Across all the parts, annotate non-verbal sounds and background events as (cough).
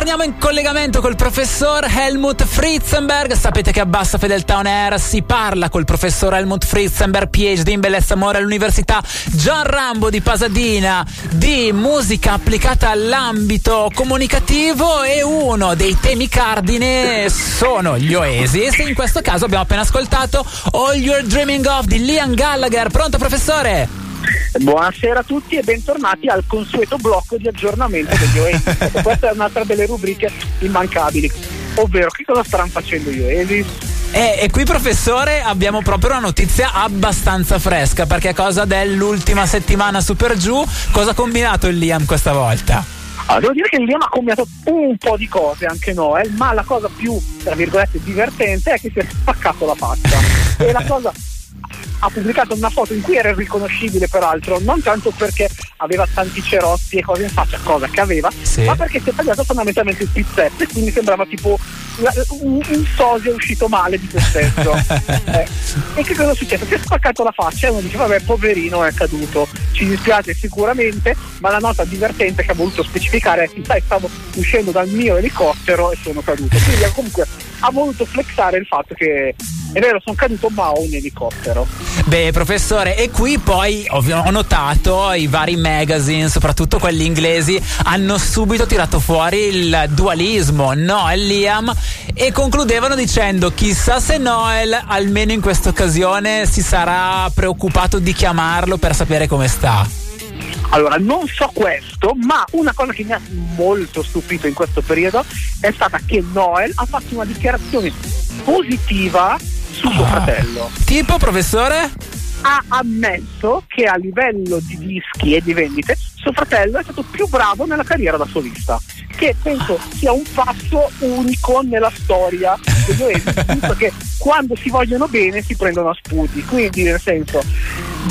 Ritorniamo in collegamento col professor Helmut Fritzenberg. Sapete che a Bassa Fedeltà On Air si parla col professor Helmut Fritzenberg, PhD in bellezza amore all'Università Gian Rambo di Pasadena, di musica applicata all'ambito comunicativo e uno dei temi cardine sono gli Oasis. In questo caso abbiamo appena ascoltato All You're Dreaming Of di Liam Gallagher. Pronto professore? Buonasera a tutti e bentornati al consueto blocco di aggiornamento degli Oasis. (laughs) Questa è un'altra delle rubriche immancabili, ovvero che cosa staranno facendo gli Oasis? E, e, qui professore abbiamo proprio una notizia abbastanza fresca perché a cosa dell'ultima settimana super giù cosa ha combinato il Liam questa volta? Allora, devo dire che il Liam ha combinato un po' di cose anche Noel, ma la cosa più, tra virgolette, divertente è che si è spaccato la faccia. (laughs) e la cosa ha pubblicato una foto in cui era riconoscibile peraltro, non tanto perché aveva tanti cerotti e cose in faccia, cosa che aveva, sì. ma perché si è tagliato fondamentalmente il pizzetto e quindi sembrava tipo un, un sosia uscito male di se stesso. (laughs) eh. E che cosa è successo? Si è spaccato la faccia e uno dice vabbè poverino è caduto, ci dispiace sicuramente, ma la nota divertente che ha voluto specificare è che sai stavo uscendo dal mio elicottero e sono caduto. Quindi comunque ha voluto flexare il fatto che è vero, sono caduto ma ho un elicottero. Beh, professore, e qui poi ho notato i vari magazine, soprattutto quelli inglesi, hanno subito tirato fuori il dualismo Noel Liam e concludevano dicendo chissà se Noel almeno in questa occasione si sarà preoccupato di chiamarlo per sapere come sta. Allora, non so questo, ma una cosa che mi ha molto stupito in questo periodo è stata che Noel ha fatto una dichiarazione positiva su suo ah. fratello. Tipo, professore? Ha ammesso che a livello di dischi e di vendite suo fratello è stato più bravo nella carriera da solista, che penso sia un passo unico nella storia degli Oasis, (laughs) visto che quando si vogliono bene si prendono a sputi, quindi nel senso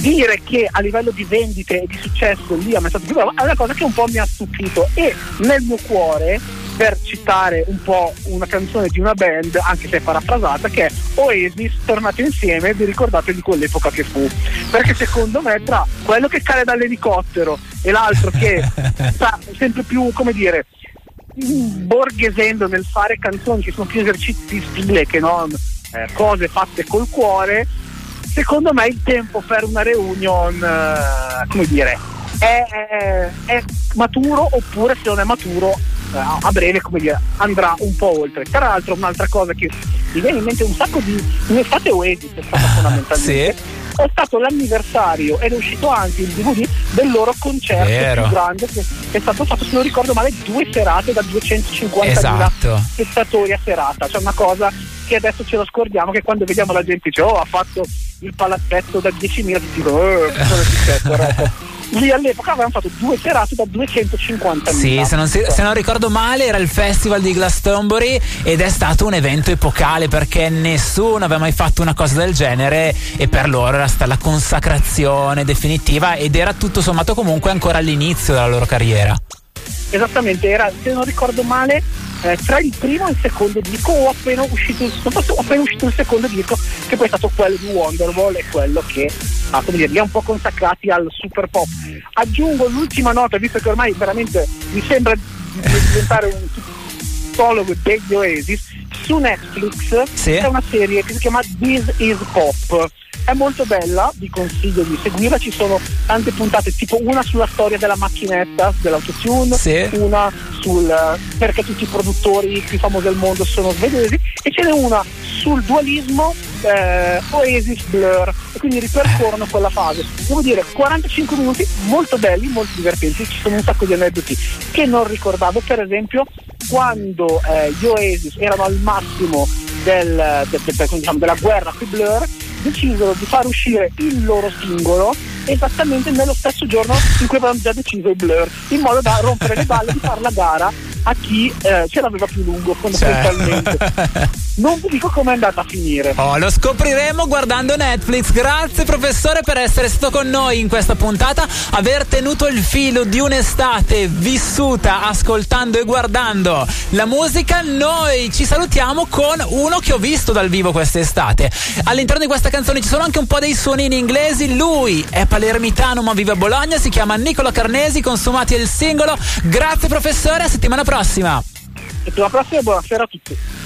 dire che a livello di vendite e di successo Liam è stato più bravo è una cosa che un po' mi ha stupito e nel mio cuore per citare un po' una canzone di una band, anche se parafrasata, che è Oasis, tornate insieme, vi ricordate di quell'epoca che fu. Perché secondo me tra quello che cade dall'elicottero e l'altro che (laughs) sta sempre più, come dire, borghesendo nel fare canzoni che sono più esercizi di stile che non eh, cose fatte col cuore, secondo me il tempo per una reunion, eh, come dire, è, è, è maturo oppure se non è maturo a breve come dire, andrà un po' oltre. Tra l'altro un'altra cosa che mi viene in mente un sacco di un'estate Oasis è stata fondamentalmente. Sì. È stato l'anniversario ed è uscito anche il DVD del loro concerto Vero. più grande che è stato fatto, se non ricordo male, due serate da 250.000 esatto. spettatori a serata. Cioè una cosa che adesso ce lo scordiamo che quando vediamo la gente dice oh ha fatto il palazzetto da 10.000 ti dicono oh, cosa è successo? (laughs) lì all'epoca avevano fatto due serate da 250 sì se non, si, se non, ricordo male era il festival di Glastonbury ed è stato un evento epocale perché nessuno aveva mai fatto una cosa del genere e per loro era stata la consacrazione definitiva ed era tutto sommato comunque ancora all'inizio della loro carriera. Esattamente era se non ricordo male eh, tra il primo e il secondo disco o appena uscito, o appena uscito il secondo disco che poi è stato quello di Wonderwall e quello che ah, come dire, li ha un po' consacrati al super pop aggiungo l'ultima nota visto che ormai veramente mi sembra di diventare un tuttologo degli Oasis su Netflix sì. c'è una serie che si chiama This is Pop è molto bella, vi consiglio di seguirla, ci sono tante puntate, tipo una sulla storia della macchinetta, dell'autotune, sì. una sul perché tutti i produttori più famosi del mondo sono svedesi e ce n'è una sul dualismo eh, Oasis Blur e quindi ripercorrono quella fase. Devo dire 45 minuti molto belli, molto divertenti, ci sono un sacco di aneddoti che non ricordavo, per esempio quando eh, gli Oasis erano al massimo del, del, del, diciamo, della guerra con Blur decisero di far uscire il loro singolo esattamente nello stesso giorno in cui avevano già deciso i Blur, in modo da rompere le balle di fare la gara a chi eh, ce l'aveva più lungo fondamentalmente. Cioè. (laughs) Non vi dico come è andata a finire. Oh, lo scopriremo guardando Netflix. Grazie professore per essere stato con noi in questa puntata, aver tenuto il filo di un'estate vissuta ascoltando e guardando la musica. Noi ci salutiamo con uno che ho visto dal vivo quest'estate. All'interno di questa canzone ci sono anche un po' dei suonini inglesi. Lui è palermitano ma vive a Bologna, si chiama Nicola Carnesi, consumati il singolo. Grazie professore, a settimana prossima. Settimana prossima, buonasera a tutti.